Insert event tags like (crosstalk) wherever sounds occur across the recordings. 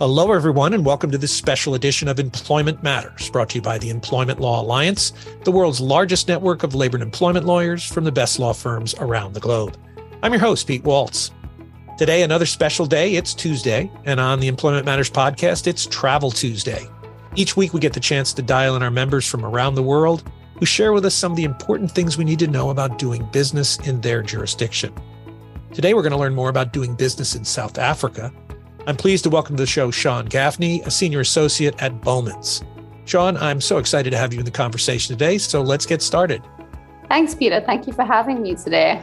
Hello, everyone, and welcome to this special edition of Employment Matters, brought to you by the Employment Law Alliance, the world's largest network of labor and employment lawyers from the best law firms around the globe. I'm your host, Pete Walts. Today, another special day. It's Tuesday, and on the Employment Matters podcast, it's Travel Tuesday. Each week, we get the chance to dial in our members from around the world who share with us some of the important things we need to know about doing business in their jurisdiction. Today, we're going to learn more about doing business in South Africa I'm pleased to welcome to the show Sian Gaffney, a senior associate at Bowmans. Sian, I'm so excited to have you in the conversation today. So let's get started. Thanks, Peter. Thank you for having me today.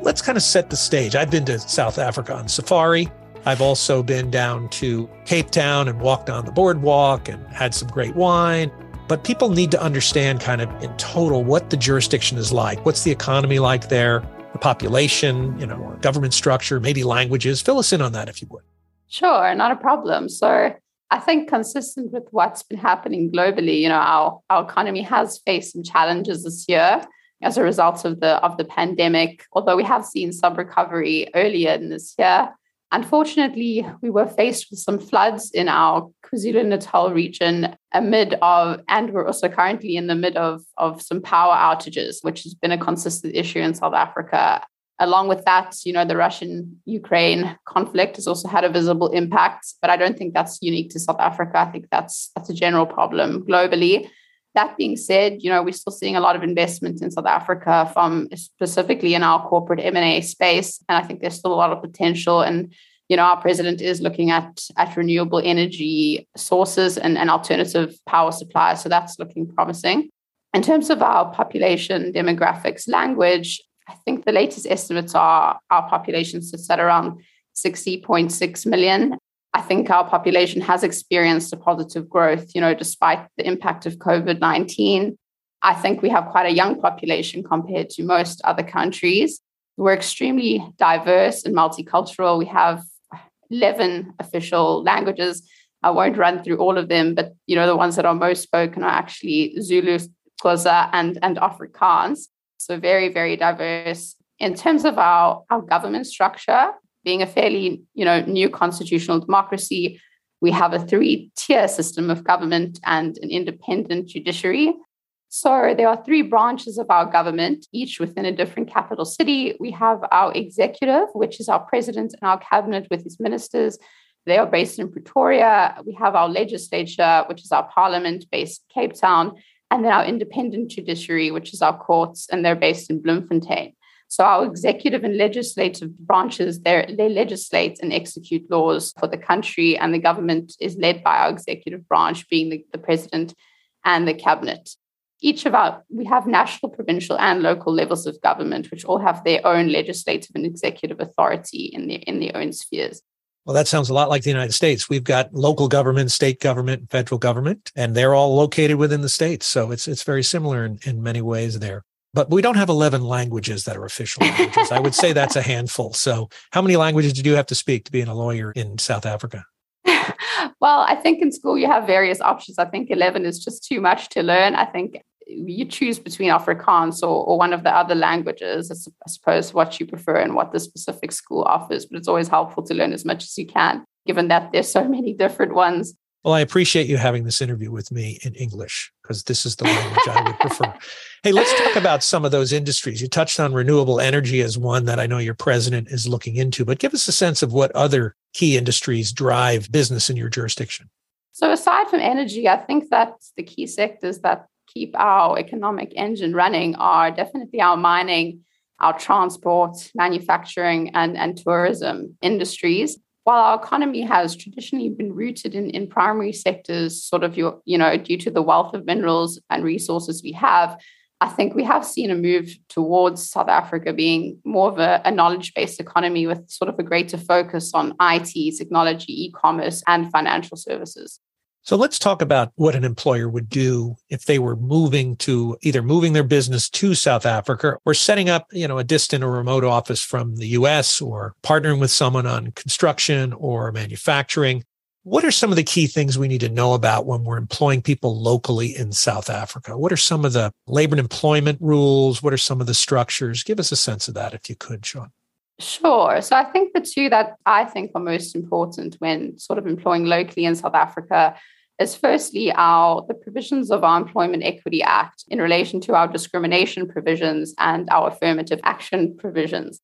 Let's kind of set the stage. I've been to South Africa on safari. I've also been down to Cape Town and walked on the boardwalk and had some great wine. But people need to understand kind of in total what the jurisdiction is like. What's the economy like there? The population, you know, government structure, maybe languages. Fill us in on that if you would. Sure, not a problem. So I think consistent with what's been happening globally, you know, our, our economy has faced some challenges this year as a result of the of the pandemic. Although we have seen some recovery earlier in this year, unfortunately, we were faced with some floods in our KwaZulu Natal region amid of, and we're also currently in the mid of of some power outages, which has been a consistent issue in South Africa Along with that, you know, the Russian Ukraine conflict has also had a visible impact, but I don't think that's unique to South Africa. I think that's that's a general problem globally. That being said, you know, we're still seeing a lot of investment in South Africa from specifically in our corporate M&A space, and I think there's still a lot of potential and you know, our president is looking at at renewable energy sources and, and alternative power supplies. So that's looking promising. In terms of our population demographics language, I think the latest estimates are our population sits at around 60.6 million. I think our population has experienced a positive growth, you know, despite the impact of COVID 19. I think we have quite a young population compared to most other countries. We're extremely diverse and multicultural. We have 11 official languages. I won't run through all of them, but you know the ones that are most spoken are actually Zulu, Xhosa, and and Afrikaans. So very, very diverse. In terms of our, our government structure, being a fairly, you know, new constitutional democracy, we have a three-tier system of government and an independent judiciary. So there are three branches of our government, each within a different capital city. We have our executive, which is our president and our cabinet with his ministers. They are based in Pretoria. We have our legislature, which is our parliament based in Cape Town and then our independent judiciary, which is our courts, and they're based in Bloemfontein. So our executive and legislative branches, they legislate and execute laws for the country, and the government is led by our executive branch, being the, the president and the cabinet. Each of our, we have national, provincial, and local levels of government, which all have their own legislative and executive authority in their, in their own spheres. Well, that sounds a lot like the United States. We've got local government, state government, federal government, and they're all located within the states. So it's it's very similar in, in many ways there. But we don't have 11 languages that are official languages. I would say that's a handful. So how many languages did you have to speak to being a lawyer in South Africa? (laughs) well, I think in school you have various options. I think 11 is just too much to learn. I think you choose between Afrikaans or, or one of the other languages, I suppose, what you prefer and what the specific school offers. But it's always helpful to learn as much as you can, given that there's so many different ones. Well, I appreciate you having this interview with me in English because this is the language I would prefer. (laughs) Hey, let's talk about some of those industries. You touched on renewable energy as one that I know your president is looking into, but give us a sense of what other key industries drive business in your jurisdiction. So, aside from energy, I think that the key sectors that keep our economic engine running are definitely our mining, our transport, manufacturing, and, and tourism industries. While our economy has traditionally been rooted in, in primary sectors, sort of your, you know, due to the wealth of minerals and resources we have, I think we have seen a move towards South Africa being more of a, a knowledge based economy with sort of a greater focus on IT, technology, e commerce, and financial services. So let's talk about what an employer would do if they were moving to either moving their business to South Africa or setting up, you know, a distant or remote office from the US or partnering with someone on construction or manufacturing. What are some of the key things we need to know about when we're employing people locally in South Africa? What are some of the labor and employment rules? What are some of the structures? Give us a sense of that if you could, Sian. Sure. So I think the two that I think are most important when sort of employing locally in South Africa is firstly our the provisions of our Employment Equity Act in relation to our discrimination provisions and our affirmative action provisions.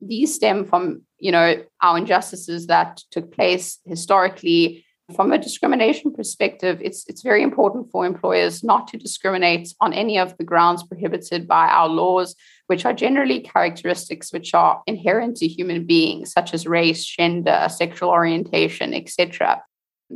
These stem from, you know, our injustices that took place historically from a discrimination perspective, it's it's very important for employers not to discriminate on any of the grounds prohibited by our laws, which are generally characteristics which are inherent to human beings, such as race, gender, sexual orientation, etc.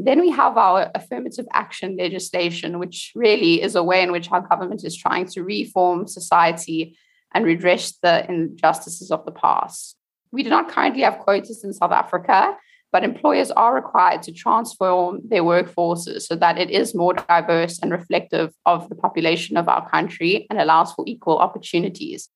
Then we have our affirmative action legislation, which really is a way in which our government is trying to reform society and redress the injustices of the past. We do not currently have quotas in South Africa, but employers are required to transform their workforces so that it is more diverse and reflective of the population of our country and allows for equal opportunities.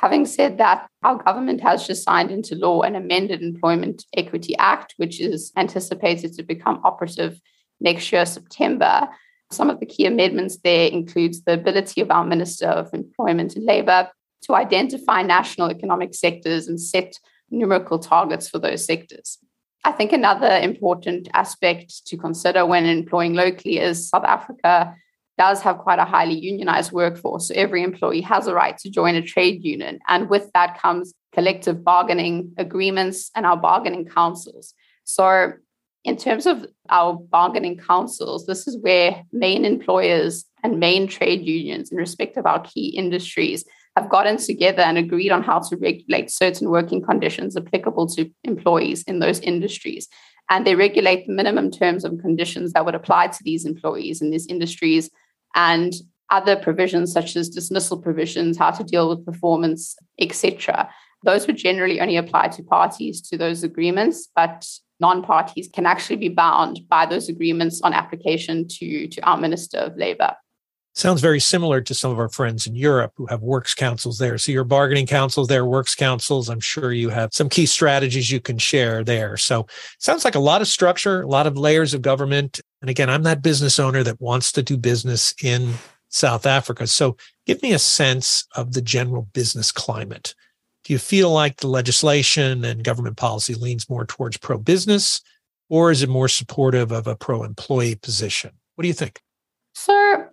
Having said that, our government has just signed into law an amended Employment Equity Act, which is anticipated to become operative next year, September. Some of the key amendments there includes the ability of our Minister of Employment and Labour to identify national economic sectors and set numerical targets for those sectors. I think another important aspect to consider when employing locally is South Africa does have quite a highly unionized workforce. So every employee has a right to join a trade union. And with that comes collective bargaining agreements and our bargaining councils. So, in terms of our bargaining councils, this is where main employers and main trade unions, in respect of our key industries, have gotten together and agreed on how to regulate certain working conditions applicable to employees in those industries. And they regulate the minimum terms and conditions that would apply to these employees in these industries and other provisions such as dismissal provisions, how to deal with performance, etc. Those would generally only apply to parties to those agreements, but non-parties can actually be bound by those agreements on application to, to our Minister of Labour. Sounds very similar to some of our friends in Europe who have works councils there. So your bargaining councils, there, works councils. I'm sure you have some key strategies you can share there. So sounds like a lot of structure, a lot of layers of government. And again, I'm that business owner that wants to do business in South Africa. So give me a sense of the general business climate. Do you feel like the legislation and government policy leans more towards pro business, or is it more supportive of a pro employee position? What do you think? Think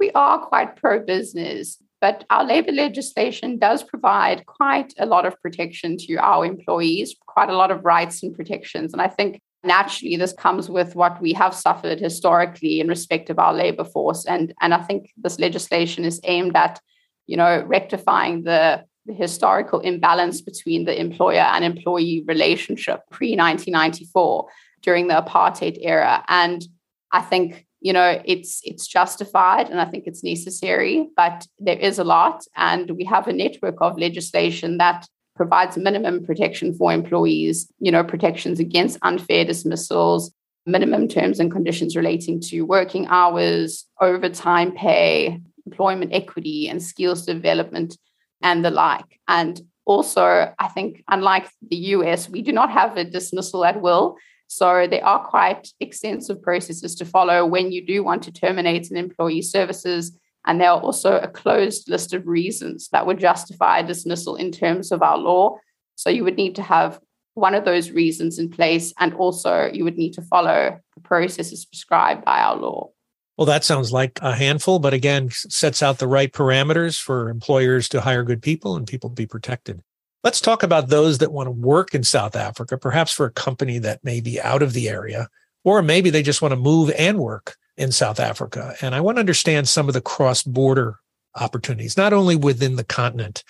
we are quite pro business, but our labor legislation does provide quite a lot of protection to our employees, quite a lot of rights and protections. And I think naturally this comes with what we have suffered historically in respect of our labor force. And, and I think this legislation is aimed at, you know, rectifying the the historical imbalance between the employer and employee relationship pre 1994 during the apartheid era. And I think you know it's it's justified and i think it's necessary but there is a lot. And we have a network of legislation that provides minimum protection for employees you know protections against unfair dismissals minimum terms and conditions relating to working hours overtime pay employment equity and skills development and the like. And also i think unlike the us we do not have a dismissal at will so there are quite extensive processes to follow when you do want to terminate an employee services. And there are also a closed list of reasons that would justify dismissal in terms of our law. So you would need to have one of those reasons in place. And also you would need to follow the processes prescribed by our law. Well, that sounds like a handful, but again, sets out the right parameters for employers to hire good people and people to be protected. Let's talk about those that want to work in South Africa, perhaps for a company that may be out of the area, or maybe they just want to move and work in South Africa. And I want to understand some of the cross border opportunities, not only within the continent,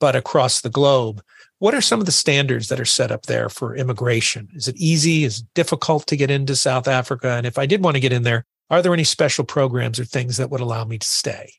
but across the globe. What are some of the standards that are set up there for immigration? Is it easy? Is it difficult to get into South Africa? And if I did want to get in there, are there any special programs or things that would allow me to stay?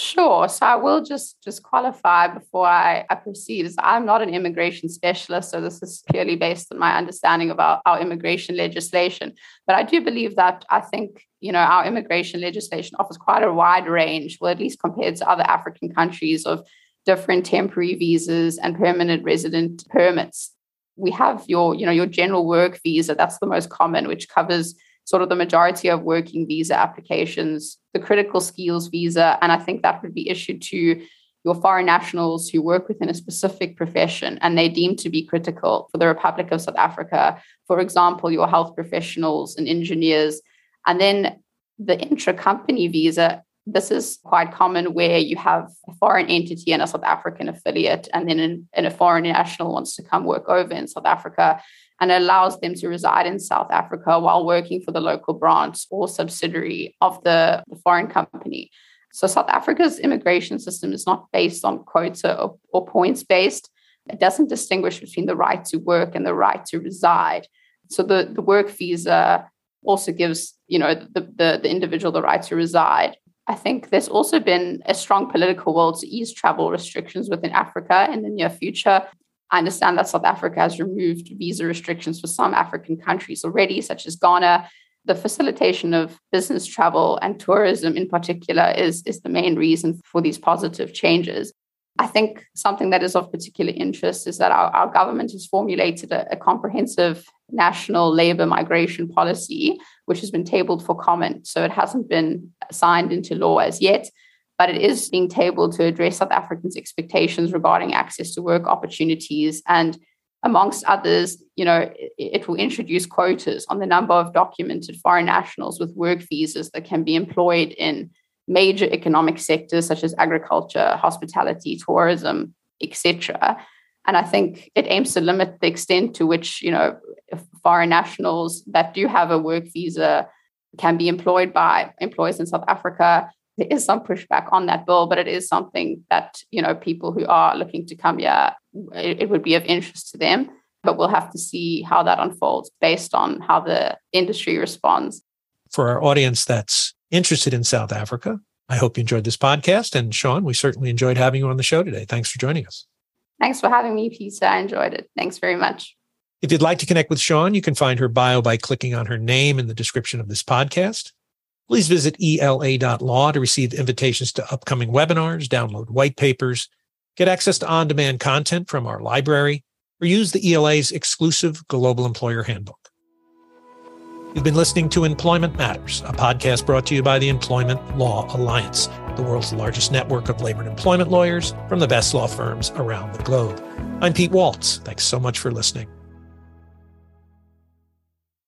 Sure. So I will just just qualify before I, I proceed. I'm not an immigration specialist, so this is purely based on my understanding of our, our immigration legislation. But I do believe that I think you know our immigration legislation offers quite a wide range, well, at least compared to other African countries, of different temporary visas and permanent resident permits. We have your, you know, your general work visa, that's the most common, which covers sort of the majority of working visa applications, the critical skills visa, and I think that would be issued to your foreign nationals who work within a specific profession and they deemed to be critical for the Republic of South Africa. For example, your health professionals and engineers. And then the intra company visa, this is quite common where you have a foreign entity and a South African affiliate, and then an, and a foreign national wants to come work over in South Africa and allows them to reside in South Africa while working for the local branch or subsidiary of the, the foreign company. So South Africa's immigration system is not based on quota or, or points based. It doesn't distinguish between the right to work and the right to reside. So the, the work visa also gives you know the, the, the individual the right to reside. I think there's also been a strong political will to ease travel restrictions within Africa in the near future. I understand that South Africa has removed visa restrictions for some African countries already, such as Ghana, the facilitation of business travel and tourism in particular is, is the main reason for these positive changes. I think something that is of particular interest is that our, our government has formulated a, a comprehensive national labor migration policy, which has been tabled for comment. So it hasn't been signed into law as yet, but it is being tabled to address South Africans' expectations regarding access to work opportunities and amongst others, you know, it, will introduce quotas on the number of documented foreign nationals with work visas that can be employed in major economic sectors such as agriculture, hospitality, tourism, etc. And I think it aims to limit the extent to which, you know, foreign nationals that do have a work visa can be employed by employers in South Africa there is some pushback on that bill, but it is something that you know people who are looking to come here, it, it would be of interest to them. But we'll have to see how that unfolds based on how the industry responds. For our audience that's interested in South Africa, I hope you enjoyed this podcast. And Sian, we certainly enjoyed having you on the show today. Thanks for joining us. Thanks for having me, Peter. I enjoyed it. Thanks very much. If you'd like to connect with Sian, you can find her bio by clicking on her name in the description of this podcast. Please visit ela.law to receive invitations to upcoming webinars, download white papers, get access to on demand content from our library, or use the ELA's exclusive Global Employer Handbook. You've been listening to Employment Matters, a podcast brought to you by the Employment Law Alliance, the world's largest network of labor and employment lawyers from the best law firms around the globe. I'm Pete Walts. Thanks so much for listening.